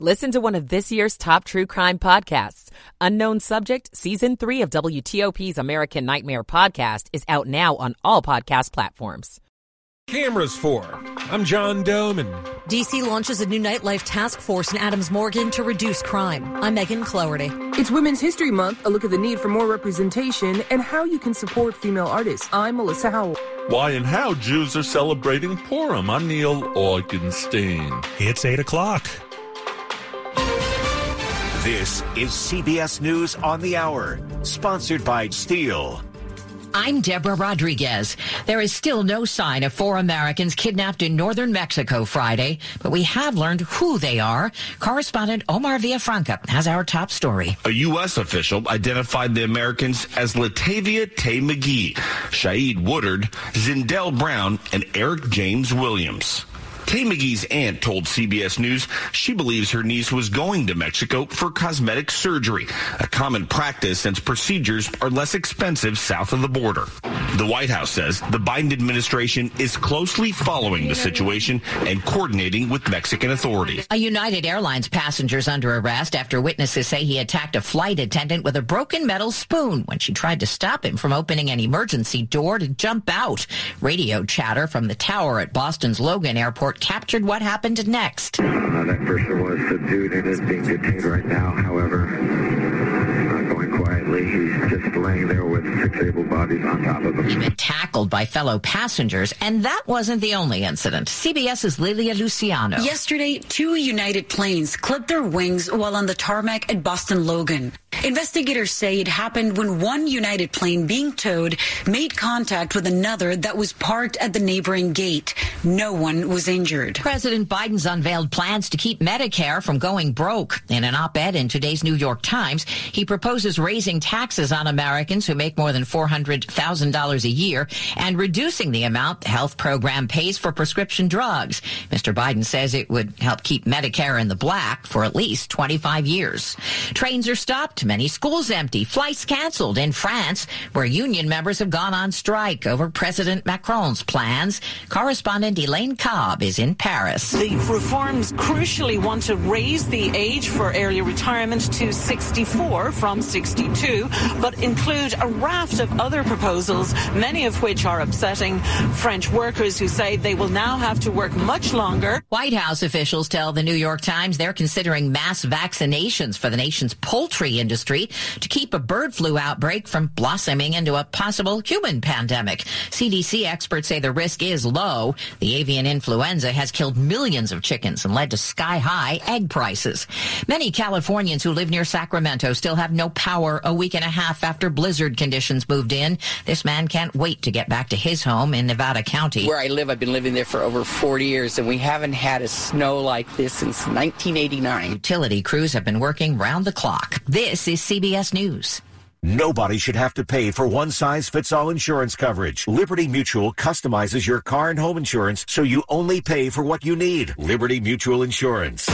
Listen to one of this year's top true crime podcasts. Unknown Subject, Season 3 of WTOP's American Nightmare podcast is out now on all podcast platforms. Cameras for. I'm John Domen. DC launches a new nightlife task force in Adams Morgan to reduce crime. I'm Megan Cloherty. It's Women's History Month, a look at the need for more representation and how you can support female artists. I'm Melissa Howell. Why and how Jews are celebrating Purim. I'm Neil Augenstein. It's 8 o'clock. This is CBS News on the Hour, sponsored by Steel. I'm Deborah Rodriguez. There is still no sign of four Americans kidnapped in northern Mexico Friday, but we have learned who they are. Correspondent Omar Villafranca has our top story. A U.S. official identified the Americans as Latavia Tay McGee, Shaeed Woodard, Zindell Brown, and Eric James Williams. Tay McGee's aunt told CBS News she believes her niece was going to Mexico for cosmetic surgery, a common practice since procedures are less expensive south of the border. The White House says the Biden administration is closely following the situation and coordinating with Mexican authorities. A United Airlines passenger is under arrest after witnesses say he attacked a flight attendant with a broken metal spoon when she tried to stop him from opening an emergency door to jump out. Radio chatter from the tower at Boston's Logan Airport captured what happened next. Uh, that person was subdued and is being detained right now. However, uh, going quietly, he's just laying there with six able bodies on top of him. He'd been tackled by fellow passengers, and that wasn't the only incident. CBS's Lilia Luciano. Yesterday, two United planes clipped their wings while on the tarmac at Boston Logan. Investigators say it happened when one United plane being towed made contact with another that was parked at the neighboring gate. No one was injured. President Biden's unveiled plans to keep Medicare from going broke. In an op-ed in today's New York Times, he proposes raising taxes on Americans who make more than $400,000 a year and reducing the amount the health program pays for prescription drugs. Mr. Biden says it would help keep Medicare in the black for at least 25 years. Trains are stopped, many schools empty, flights canceled in France, where union members have gone on strike over President Macron's plans. Correspondent Elaine Cobbe is in Paris. The reforms crucially want to raise the age for early retirement to 64 from 62, but include a raft of other proposals, many of which are upsetting French workers who say they will now have to work much longer. White House officials tell the New York Times they're considering mass vaccinations for the nation's poultry industry to keep a bird flu outbreak from blossoming into a possible human pandemic. CDC experts say the risk is low. The avian influenza has killed millions of chickens and led to sky high egg prices. Many Californians who live near Sacramento still have no power a week and a half after blizzard conditions moved in. This man can't wait to get back to his home in Nevada County. Where I live, I've been living there for over 40 years, and we haven't had a snow like this since 1989. Utility crews have been working round the clock. This is CBS News. Nobody should have to pay for one size fits all insurance coverage. Liberty Mutual customizes your car and home insurance so you only pay for what you need. Liberty Mutual Insurance.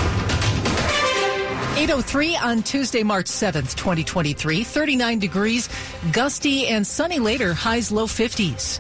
803 on Tuesday, March 7th, 2023. 39 degrees, gusty and sunny later, highs low 50s.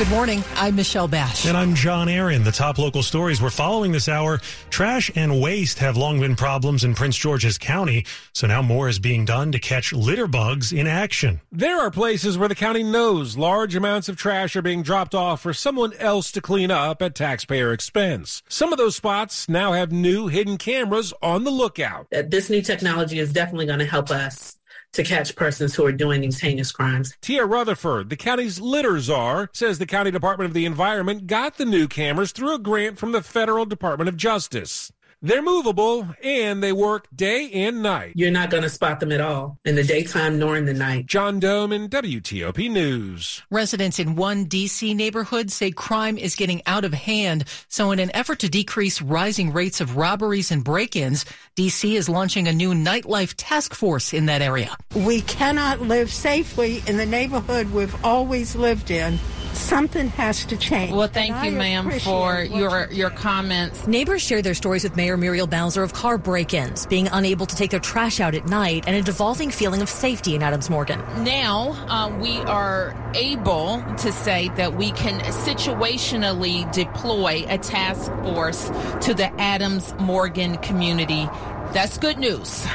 Good morning. I'm Michelle Bash. And I'm John Aaron. The top local stories we're following this hour. Trash and waste have long been problems in Prince George's County, so now more is being done to catch litter bugs in action. There are places where the county knows large amounts of trash are being dropped off for someone else to clean up at taxpayer expense. Some of those spots now have new hidden cameras on the lookout. This new technology is definitely going to help us to catch persons who are doing these heinous crimes. Tia Rutherford, the county's litter czar, says the County Department of the Environment got the new cameras through a grant from the Federal Department of Justice. They're movable and they work day and night. You're not going to spot them at all in the daytime nor in the night. John Domen WTOP News. Residents in one D.C. neighborhood say crime is getting out of hand. So, in an effort to decrease rising rates of robberies and break ins, D.C. is launching a new nightlife task force in that area. We cannot live safely in the neighborhood we've always lived in something has to change. Well, thank you, ma'am, for your your comments. Neighbors share their stories with Mayor Muriel Bowser of car break-ins, being unable to take their trash out at night, and a devolving feeling of safety in Adams Morgan. Now uh, we are able to say that we can situationally deploy a task force to the Adams Morgan community. That's good news.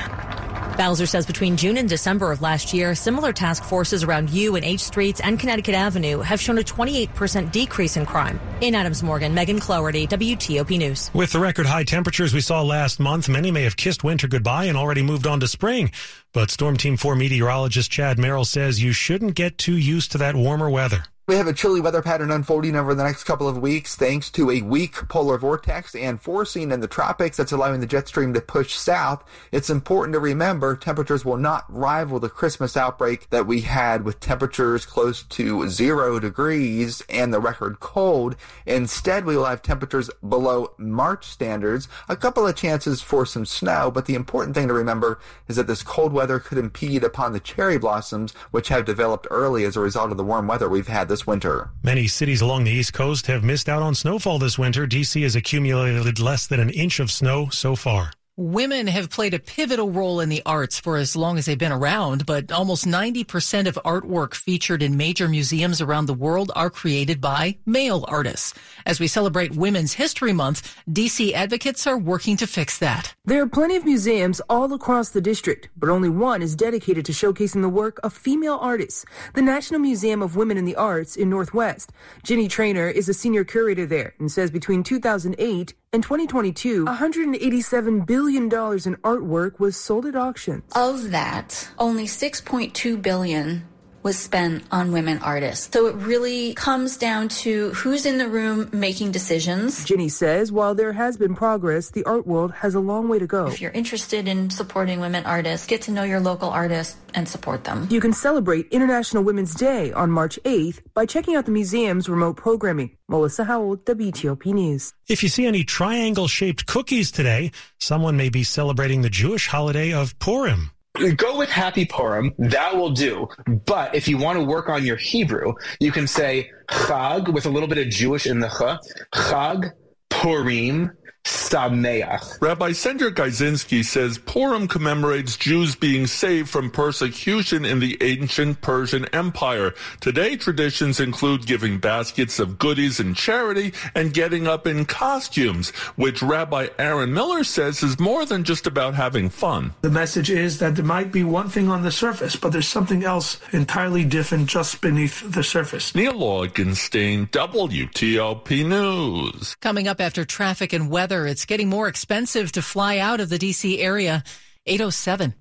Bowser says between June and December of last year, similar task forces around U and H Streets and Connecticut Avenue have shown a 28% decrease in crime. In Adams Morgan, Megan Cloherty, WTOP News. With the record high temperatures we saw last month, many may have kissed winter goodbye and already moved on to spring. But Storm Team 4 meteorologist Chad Merrill says you shouldn't get too used to that warmer weather. We have a chilly weather pattern unfolding over the next couple of weeks thanks to a weak polar vortex and forcing in the tropics that's allowing the jet stream to push south. It's important to remember temperatures will not rival the Christmas outbreak that we had with temperatures close to zero degrees and the record cold. Instead, we will have temperatures below March standards, a couple of chances for some snow, but the important thing to remember is that this cold weather could impede upon the cherry blossoms, which have developed early as a result of the warm weather we've had this winter. Many cities along the East Coast have missed out on snowfall this winter. DC has accumulated less than an inch of snow so far. Women have played a pivotal role in the arts for as long as they've been around, but almost 90% of artwork featured in major museums around the world are created by male artists. As we celebrate Women's History Month, DC advocates are working to fix that. There are plenty of museums all across the district, but only one is dedicated to showcasing the work of female artists, the National Museum of Women in the Arts in Northwest. Ginny Treanor is a senior curator there and says between 2008 in 2022, $187 billion in artwork was sold at auctions. Of that, only 6.2 billion was spent on women artists. So it really comes down to who's in the room making decisions. Ginny says while there has been progress, the art world has a long way to go. If you're interested in supporting women artists, get to know your local artists and support them. You can celebrate International Women's Day on March 8th by checking out the museum's remote programming. Melissa Howell, WTOP News. If you see any triangle shaped cookies today, someone may be celebrating the Jewish holiday of Purim. Go with Happy Purim. That will do. But if you want to work on your Hebrew, you can say Chag with a little bit of Jewish in the Ch. Chag Purim Sameach. Rabbi Sender Gajzinski says Purim commemorates Jews being saved from persecution in the ancient Persian Empire. Today, traditions include giving baskets of goodies and charity and getting up in costumes, which Rabbi Aaron Miller says is more than just about having fun. The message is that there might be one thing on the surface, but there's something else entirely different just beneath the surface. Neil Augenstein, WTOP News. Coming up after traffic and weather, it's getting more expensive to fly out of the D.C. area. 807.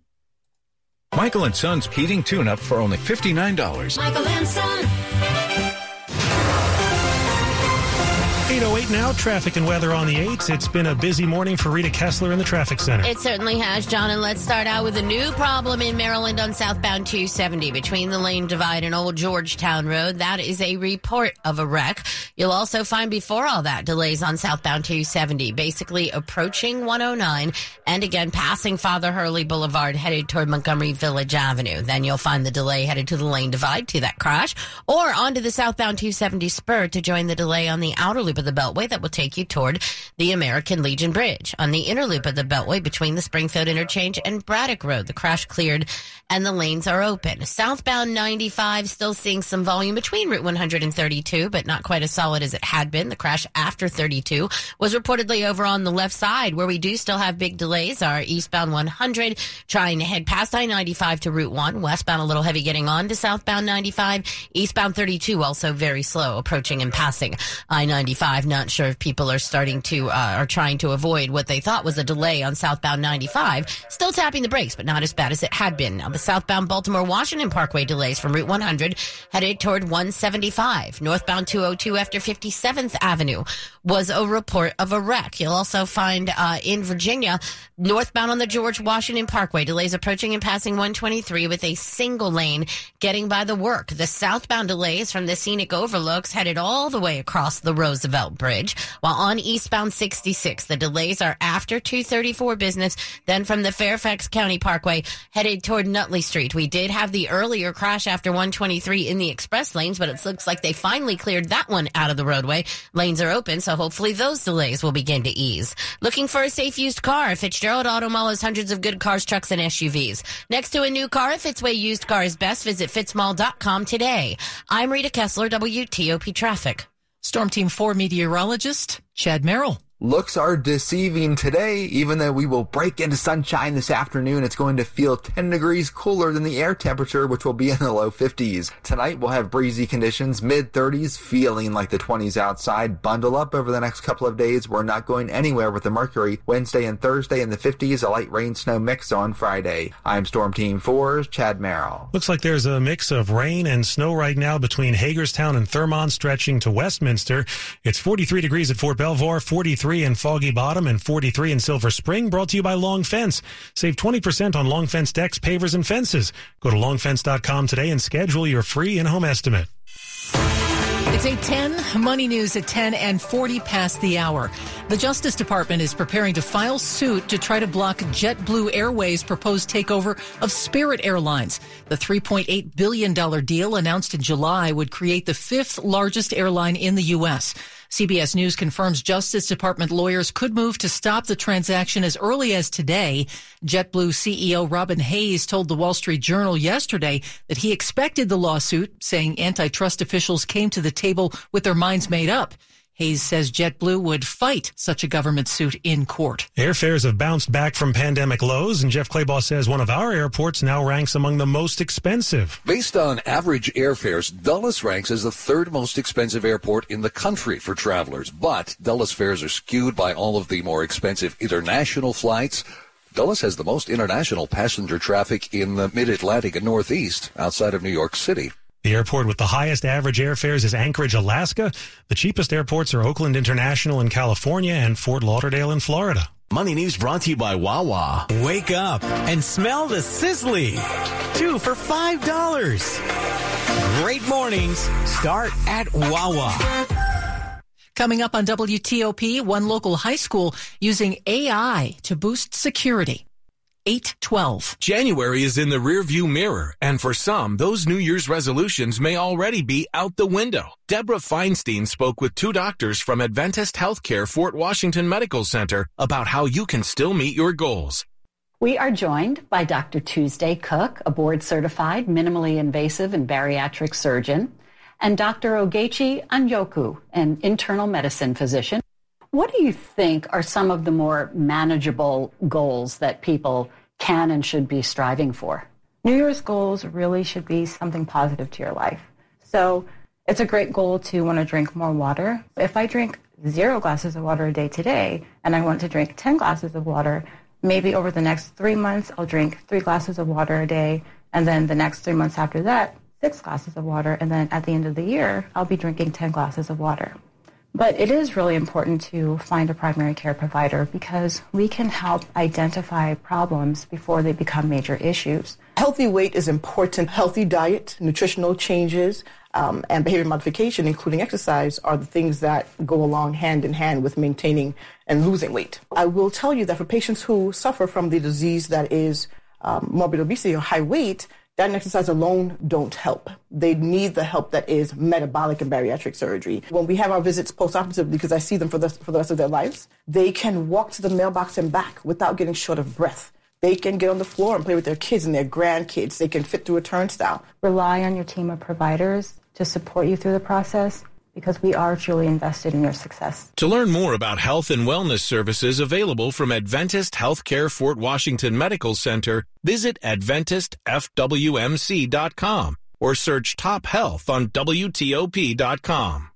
Michael and Son's heating tune up for only $59. Michael and Son. 808 now, traffic and weather on the 8s. It's been a busy morning for Rita Kessler in the traffic center. It certainly has, John. And let's start out with a new problem in Maryland on southbound 270 between the lane divide and Old Georgetown Road. That is a report of a wreck. You'll also find before all that delays on southbound 270, basically approaching 109 and again passing Father Hurley Boulevard headed toward Montgomery Village Avenue. Then you'll find the delay headed to the lane divide to that crash or onto the southbound 270 spur to join the delay on the outer loop of the Beltway that will take you toward the American Legion Bridge. On the inner loop of the Beltway between the Springfield Interchange and Braddock Road, the crash cleared and the lanes are open. Southbound 95 still seeing some volume between Route 132, but not quite as solid as it had been. The crash after 32 was reportedly over on the left side where we do still have big delays are eastbound 100 trying to head past I-95 to Route 1, westbound a little heavy getting on to southbound 95, eastbound 32 also very slow approaching and passing I-95. I'm not sure if people are starting to, uh, are trying to avoid what they thought was a delay on southbound 95. Still tapping the brakes, but not as bad as it had been. Now the southbound Baltimore Washington Parkway delays from Route 100 headed toward 175. Northbound 202 after 57th Avenue was a report of a wreck. You'll also find uh, in Virginia, northbound on the George Washington Parkway, delays approaching and passing 123 with a single lane getting by the work. The southbound delays from the scenic overlooks headed all the way across the Roosevelt Bridge. While on eastbound 66, the delays are after 234 business, then from the Fairfax County Parkway headed toward Nutley Street. We did have the earlier crash after 123 in the express lanes, but it looks like they finally cleared that one out of the roadway. Lanes are open, so hopefully those delays will begin to ease. Looking for a safe used car? Fitzgerald Auto Mall has hundreds of good cars, trucks, and SUVs. Next to a new car, if Fitzway used car is best, visit fitzmall.com today. I'm Rita Kessler, WTOP Traffic. Storm Team 4 meteorologist Chad Merrill. Looks are deceiving today, even though we will break into sunshine this afternoon. It's going to feel 10 degrees cooler than the air temperature, which will be in the low 50s. Tonight we'll have breezy conditions, mid 30s, feeling like the 20s outside. Bundle up over the next couple of days. We're not going anywhere with the mercury. Wednesday and Thursday in the 50s, a light rain snow mix on Friday. I'm Storm Team 4's Chad Merrill. Looks like there's a mix of rain and snow right now between Hagerstown and Thurmont stretching to Westminster. It's 43 degrees at Fort Belvoir, 43 in Foggy Bottom and 43 in Silver Spring. Brought to you by Long Fence. Save 20% on Long Fence decks, pavers, and fences. Go to longfence.com today and schedule your free in-home estimate. It's 810, money news at 10 and 40 past the hour. The Justice Department is preparing to file suit to try to block JetBlue Airways' proposed takeover of Spirit Airlines. The $3.8 billion deal announced in July would create the fifth largest airline in the U.S. CBS News confirms Justice Department lawyers could move to stop the transaction as early as today. JetBlue CEO Robin Hayes told the Wall Street Journal yesterday that he expected the lawsuit, saying antitrust officials came to the table with their minds made up. Hayes says JetBlue would fight such a government suit in court. Airfares have bounced back from pandemic lows, and Jeff Clabaugh says one of our airports now ranks among the most expensive. Based on average airfares, Dulles ranks as the third most expensive airport in the country for travelers. But Dulles fares are skewed by all of the more expensive international flights. Dulles has the most international passenger traffic in the mid-Atlantic and Northeast outside of New York City. The airport with the highest average airfares is Anchorage, Alaska. The cheapest airports are Oakland International in California and Fort Lauderdale in Florida. Money News brought to you by Wawa. Wake up and smell the sizzly. Two for $5. Great mornings start at Wawa. Coming up on WTOP, one local high school using AI to boost security. 812. January is in the rearview mirror, and for some, those New Year's resolutions may already be out the window. Deborah Feinstein spoke with two doctors from Adventist Healthcare Fort Washington Medical Center about how you can still meet your goals. We are joined by Dr. Tuesday Cook, a board certified minimally invasive and bariatric surgeon, and Dr. Ogechi Anyoku, an internal medicine physician. What do you think are some of the more manageable goals that people can and should be striving for? New Year's goals really should be something positive to your life. So it's a great goal to want to drink more water. If I drink zero glasses of water a day today and I want to drink 10 glasses of water, maybe over the next three months, I'll drink three glasses of water a day. And then the next three months after that, six glasses of water. And then at the end of the year, I'll be drinking 10 glasses of water. But it is really important to find a primary care provider because we can help identify problems before they become major issues. Healthy weight is important. Healthy diet, nutritional changes, um, and behavior modification, including exercise, are the things that go along hand in hand with maintaining and losing weight. I will tell you that for patients who suffer from the disease that is um, morbid obesity or high weight, that and exercise alone don't help. They need the help that is metabolic and bariatric surgery. When we have our visits post-operatively, because I see them for the, for the rest of their lives, they can walk to the mailbox and back without getting short of breath. They can get on the floor and play with their kids and their grandkids. They can fit through a turnstile. Rely on your team of providers to support you through the process because we are truly invested in your success. To learn more about health and wellness services available from Adventist Healthcare Fort Washington Medical Center, visit AdventistFWMC.com or search Top Health on WTOP.com.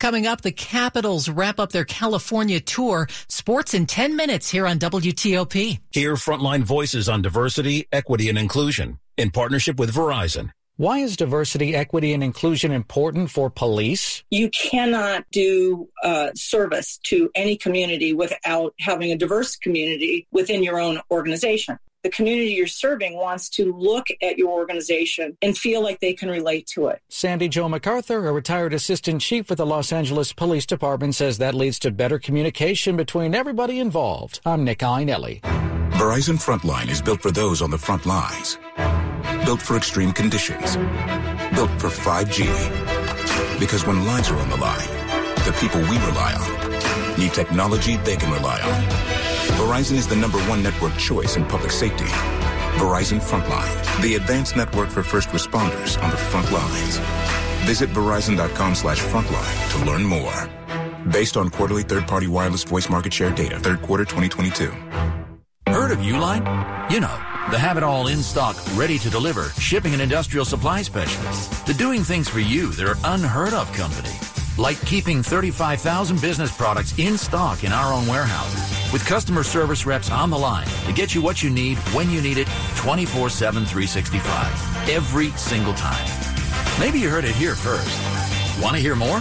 Coming up, the Capitals wrap up their California tour. Sports in 10 minutes here on WTOP. Hear frontline voices on diversity, equity, and inclusion in partnership with Verizon. Why is diversity, equity, and inclusion important for police? You cannot do uh, service to any community without having a diverse community within your own organization. the community you're serving wants to look at your organization and feel like they can relate to it. Sandy Jo MacArthur, a retired assistant chief with the Los Angeles Police Department, says that leads to better communication between everybody involved. I'm Nick Iannelli. Verizon Frontline is built for those on the front lines. Built for extreme conditions. Built for 5G. Because when lives are on the line, the people we rely on need technology they can rely on. Verizon is the number one network choice in public safety. Verizon Frontline, the advanced network for first responders on the front lines. Visit verizon.com slash frontline to learn more. Based on quarterly third-party wireless voice market share data, third quarter 2022. Heard of Uline? You know, the have it all in stock, ready to deliver, shipping and industrial supply specialists. The doing things for you that are unheard of company. Like keeping 35,000 business products in stock in our own warehouses with customer service reps on the line to get you what you need when you need it 24 7 365 every single time. Maybe you heard it here first. Want to hear more?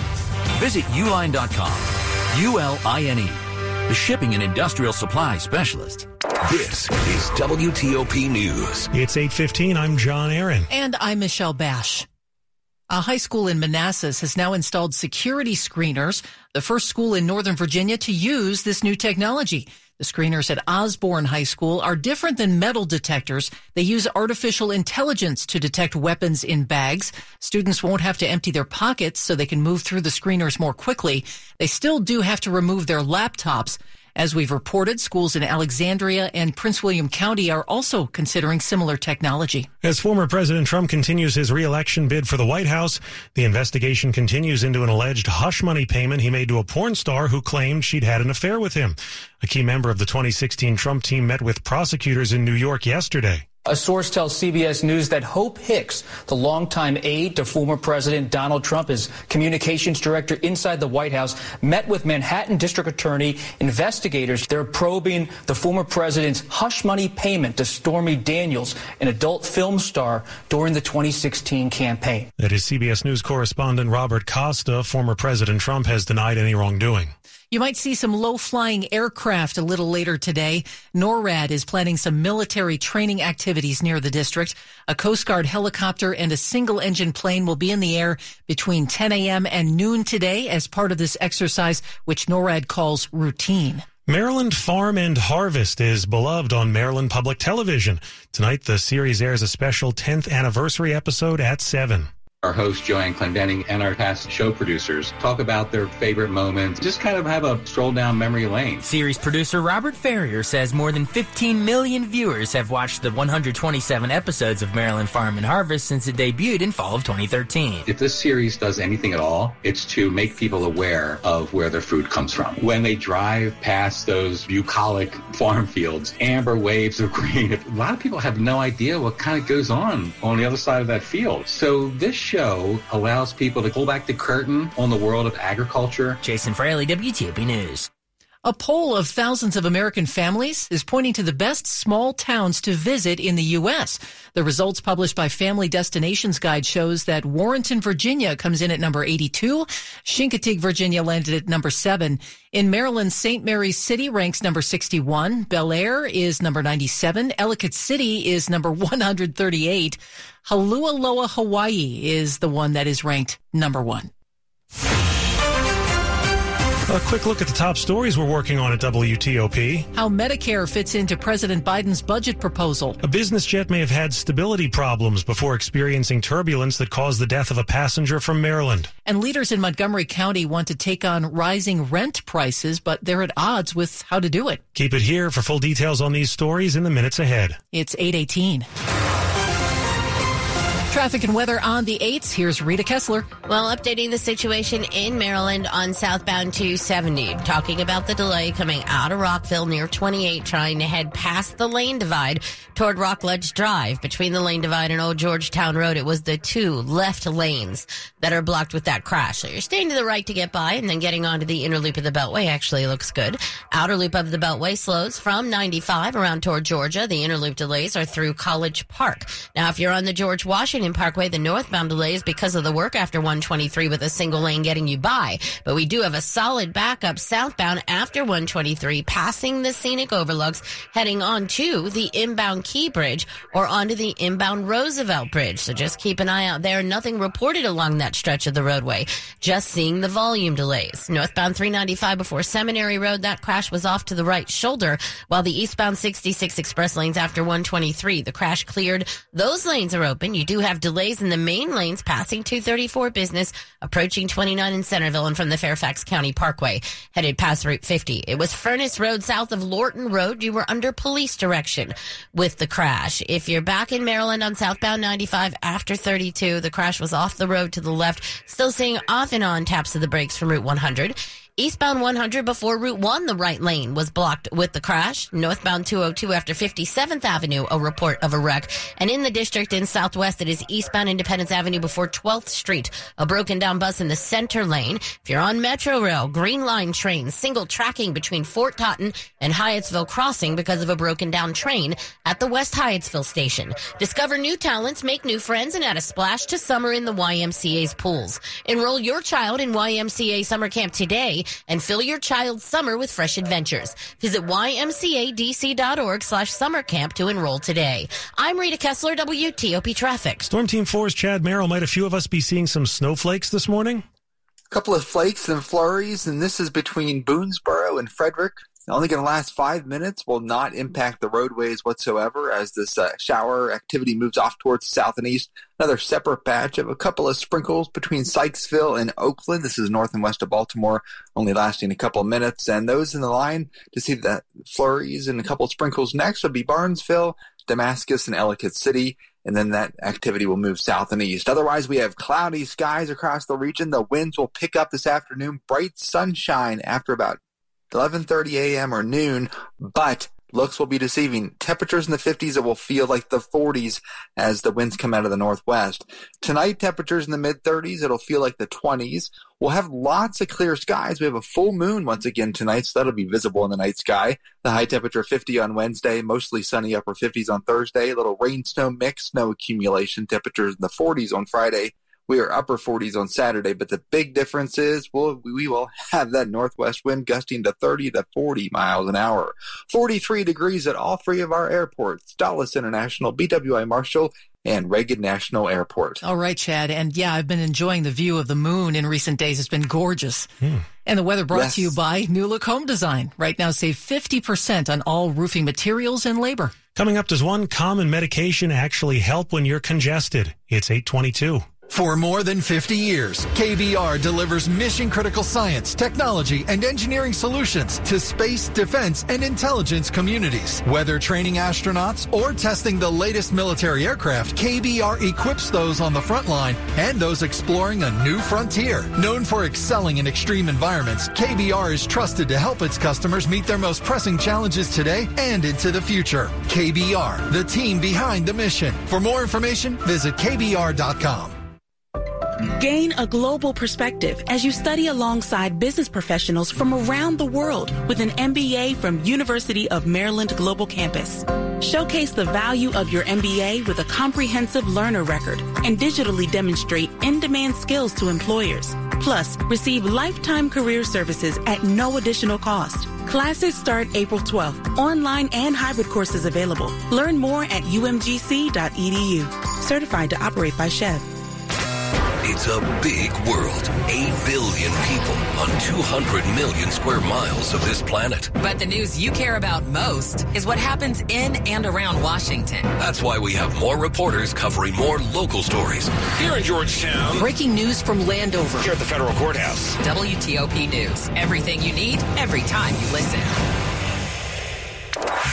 Visit uline.com. U L I N E, the shipping and industrial supply specialist. This is WTOP News. It's 8:15. I'm John Aaron. And I'm Michelle Bash. A high school in Manassas has now installed security screeners, the first school in Northern Virginia to use this new technology. The screeners at Osbourn High School are different than metal detectors. They use artificial intelligence to detect weapons in bags. Students won't have to empty their pockets so they can move through the screeners more quickly. They still do have to remove their laptops. As we've reported, schools in Alexandria and Prince William County are also considering similar technology. As former President Trump continues his reelection bid for the White House, the investigation continues into an alleged hush money payment he made to a porn star who claimed she'd had an affair with him. A key member of the 2016 Trump team met with prosecutors in New York yesterday. A source tells CBS News that Hope Hicks, the longtime aide to former President Donald Trump, as communications director inside the White House, met with Manhattan District Attorney investigators. They're probing the former president's hush money payment to Stormy Daniels, an adult film star, during the 2016 campaign. That is CBS News correspondent Robert Costa. Former President Trump has denied any wrongdoing. You might see some low flying aircraft a little later today. NORAD is planning some military training activities near the district. A Coast Guard helicopter and a single engine plane will be in the air between 10 a.m. and noon today as part of this exercise, which NORAD calls routine. Maryland Farm and Harvest is beloved on Maryland Public Television. Tonight, the series airs a special 10th anniversary episode at 7. Our host, Joanne Clendenning, and our past show producers talk about their favorite moments, just kind of have a stroll down memory lane. Series producer Robert Ferrier says more than 15 million viewers have watched the 127 episodes of Maryland Farm and Harvest since it debuted in fall of 2013. If this series does anything at all, it's to make people aware of where their food comes from. When they drive past those bucolic farm fields, amber waves of green, a lot of people have no idea what kind of goes on on the other side of that field. So this show allows people to pull back the curtain on the world of agriculture. Jason Fraley, WTOP News. A poll of thousands of American families is pointing to the best small towns to visit in the U.S. The results published by Family Destinations Guide shows that Warrenton, Virginia comes in at number 82. Chincoteague, Virginia landed at number 7. In Maryland, St. Mary's City ranks number 61. Bel Air is number 97. Ellicott City is number 138. Holualoa, Hawaii is the one that is ranked number 1. A quick look at the top stories we're working on at WTOP. How Medicare fits into President Biden's budget proposal. A business jet may have had stability problems before experiencing turbulence that caused the death of a passenger from Maryland. And leaders in Montgomery County want to take on rising rent prices, but they're at odds with how to do it. Keep it here for full details on these stories in the minutes ahead. It's 818. Traffic and weather on the 8s. Here's Rita Kessler. Well, updating the situation in Maryland on southbound 270. Talking about the delay coming out of Rockville near 28, trying to head past the lane divide toward Rockledge Drive. Between the lane divide and Old Georgetown Road, it was the two left lanes that are blocked with that crash. So you're staying to the right to get by and then getting onto the inner loop of the Beltway actually looks good. Outer loop of the Beltway slows from 95 around toward Georgia. The inner loop delays are through College Park. Now, if you're on the George Washington in Parkway. The northbound delay is because of the work after 123 with a single lane getting you by. But we do have a solid backup southbound after 123 passing the scenic overlooks heading on to the inbound Key Bridge or onto the inbound Roosevelt Bridge. So just keep an eye out there. Nothing reported along that stretch of the roadway. Just seeing the volume delays. Northbound 395 before Seminary Road, that crash was off to the right shoulder, while the eastbound 66 express lanes after 123, the crash cleared. Those lanes are open. You do have delays in the main lanes passing 234 business, approaching 29 in Centreville and from the Fairfax County Parkway, headed past Route 50. It was Furnace Road south of Lorton Road. You were under police direction with the crash. If you're back in Maryland on southbound 95 after 32, the crash was off the road to the left, still seeing off and on taps of the brakes from Route 100. Eastbound 100 before Route 1, the right lane was blocked with the crash. Northbound 202 after 57th Avenue, a report of a wreck. And in the district in Southwest, it is eastbound Independence Avenue before 12th Street, a broken down bus in the center lane. If you're on Metro Rail, Green Line train, single tracking between Fort Totten and Hyattsville Crossing because of a broken down train at the West Hyattsville station. Discover new talents, make new friends, and add a splash to summer in the YMCA's pools. Enroll your child in YMCA Summer Camp today and fill your child's summer with fresh adventures. Visit ymcadc.org slash summer camp to enroll today. I'm Rita Kessler, WTOP Traffic. Storm Team 4's Chad Merrill. Might a few of us be seeing some snowflakes this morning? A couple of flakes and flurries, and this is between Boonsboro and Frederick. Only going to last five minutes, will not impact the roadways whatsoever as this uh, shower activity moves off towards south and east. Another separate batch of a couple of sprinkles between Sykesville and Oakland. This is north and west of Baltimore, only lasting a couple of minutes. And those in the line to see the flurries and a couple of sprinkles next would be Barnesville, Damascus, and Ellicott City and then that activity will move south and east. Otherwise, we have cloudy skies across the region. The winds will pick up this afternoon. Bright sunshine after about 11:30 a.m. or noon, but looks will be deceiving. Temperatures in the 50s it will feel like the 40s as the winds come out of the northwest. Tonight temperatures in the mid 30s, it'll feel like the 20s. We'll have lots of clear skies. We have a full moon once again tonight, so that'll be visible in the night sky. The high temperature 50 on Wednesday, mostly sunny upper 50s on Thursday. A little rain snow mix, snow accumulation. Temperatures in the 40s on Friday we are upper 40s on Saturday, but the big difference is we'll, we will have that northwest wind gusting to 30 to 40 miles an hour. 43 degrees at all three of our airports, Dulles International, BWI Marshall, and Reagan National Airport. All right, Chad. And yeah, I've been enjoying the view of the moon in recent days. It's been gorgeous. Hmm. And the weather brought yes. to you by New Look Home Design. Right now, save 50% on all roofing materials and labor. Coming up, does one common medication actually help when you're congested? It's 822. For more than 50 years, KBR delivers mission critical science, technology, and engineering solutions to space, defense, and intelligence communities. Whether training astronauts or testing the latest military aircraft, KBR equips those on the front line and those exploring a new frontier. Known for excelling in extreme environments, KBR is trusted to help its customers meet their most pressing challenges today and into the future. KBR, the team behind the mission. For more information, visit KBR.com. Gain a global perspective as you study alongside business professionals from around the world with an MBA from University of Maryland Global Campus. Showcase the value of your MBA with a comprehensive learner record and digitally demonstrate in-demand skills to employers. Plus, receive lifetime career services at no additional cost. Classes start April 12th. Online and hybrid courses available. Learn more at umgc.edu. Certified to operate by SCHEV. It's a big world. 8 billion people on 200 million square miles of this planet. But the news you care about most is what happens in and around Washington. That's why we have more reporters covering more local stories. Here in Georgetown. Breaking news from Landover. Here at the federal courthouse. WTOP News. Everything you need, every time you listen.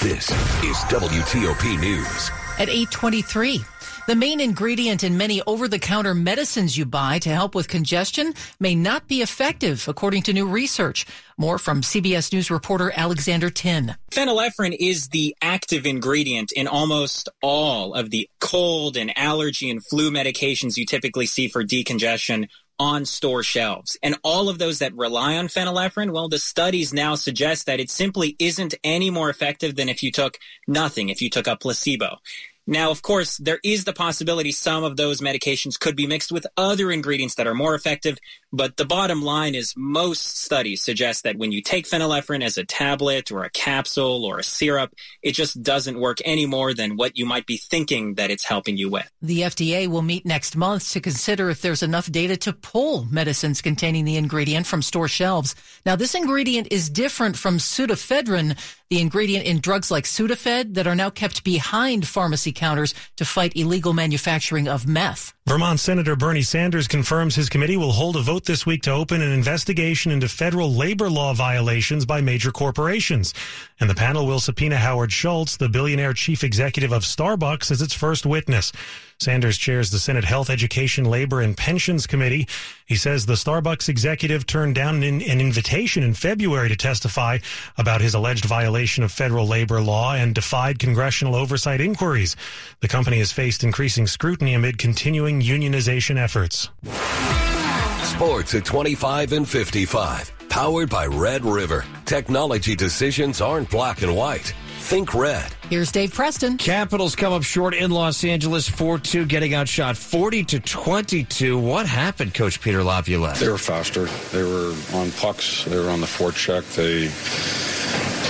This is WTOP News. At 823. The main ingredient in many over-the-counter medicines you buy to help with congestion may not be effective, according to new research. More from CBS News reporter Alexander Tin. Phenylephrine is the active ingredient in almost all of the cold and allergy and flu medications you typically see for decongestion on store shelves. And all of those that rely on phenylephrine, well, the studies now suggest that it simply isn't any more effective than if you took nothing, if you took a placebo. Now, of course, there is the possibility some of those medications could be mixed with other ingredients that are more effective, but the bottom line is most studies suggest that when you take phenylephrine as a tablet or a capsule or a syrup, it just doesn't work any more than what you might be thinking that it's helping you with. The FDA will meet next month to consider if there's enough data to pull medicines containing the ingredient from store shelves. Now, this ingredient is different from pseudoephedrine, the ingredient in drugs like Sudafed that are now kept behind pharmacy counters to fight illegal manufacturing of meth. Vermont Senator Bernie Sanders confirms his committee will hold a vote this week to open an investigation into federal labor law violations by major corporations. And the panel will subpoena Howard Schultz, the billionaire chief executive of Starbucks, as its first witness. Sanders chairs the Senate Health, Education, Labor, and Pensions Committee. He says the Starbucks executive turned down an, an, invitation in February to testify about his alleged violation of federal labor law and defied congressional oversight inquiries. The company has faced increasing scrutiny amid continuing unionization efforts. Sports at 25 and 55. Powered by Red River. Technology decisions aren't black and white. Think red. Here's Dave Preston. Capitals come up short in Los Angeles 4-2, getting outshot 40 to 22. What happened, Coach Peter Laviolette? They were faster. They were on pucks. They were on the forecheck. They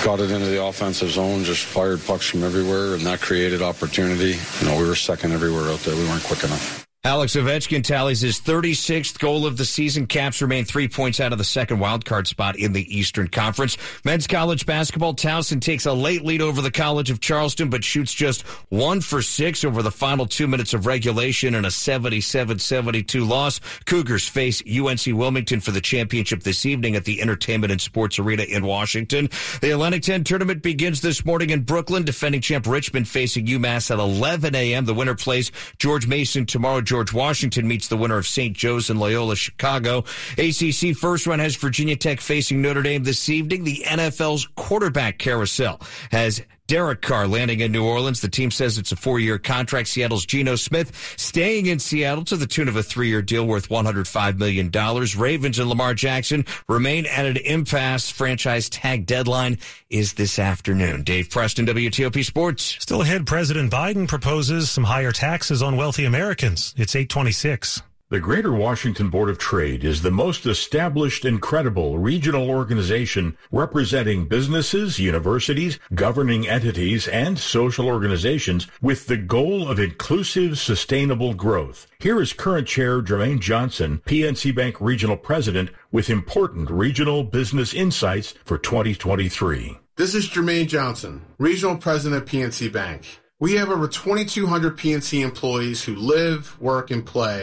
got it into the offensive zone, just fired pucks from everywhere, and that created opportunity. You know, we were second everywhere out there. We weren't quick enough. Alex Ovechkin tallies his 36th goal of the season. Caps remain three points out of the second wildcard spot in the Eastern Conference. Men's college basketball, Towson takes a late lead over the College of Charleston, but shoots just one for six over the final two minutes of regulation in a 77-72 loss. Cougars face UNC Wilmington for the championship this evening at the Entertainment and Sports Arena in Washington. The Atlantic 10 tournament begins this morning in Brooklyn. Defending champ Richmond facing UMass at 11 a.m. The winner plays George Mason tomorrow. George Washington meets the winner of St. Joe's and Loyola Chicago. ACC first round has Virginia Tech facing Notre Dame this evening. The NFL's quarterback carousel has Derek Carr landing in New Orleans. The team says it's a four-year contract. Seattle's Geno Smith staying in Seattle to the tune of a three-year deal worth $105 million. Ravens and Lamar Jackson remain at an impasse. Franchise tag deadline is this afternoon. Dave Preston, WTOP Sports. Still ahead, President Biden proposes some higher taxes on wealthy Americans. It's 826. The Greater Washington Board of Trade is the most established and credible regional organization representing businesses, universities, governing entities, and social organizations with the goal of inclusive, sustainable growth. Here is current chair Jermaine Johnson, PNC Bank Regional President, with important regional business insights for 2023. This is Jermaine Johnson, Regional President of PNC Bank. We have over 2,200 PNC employees who live, work, and play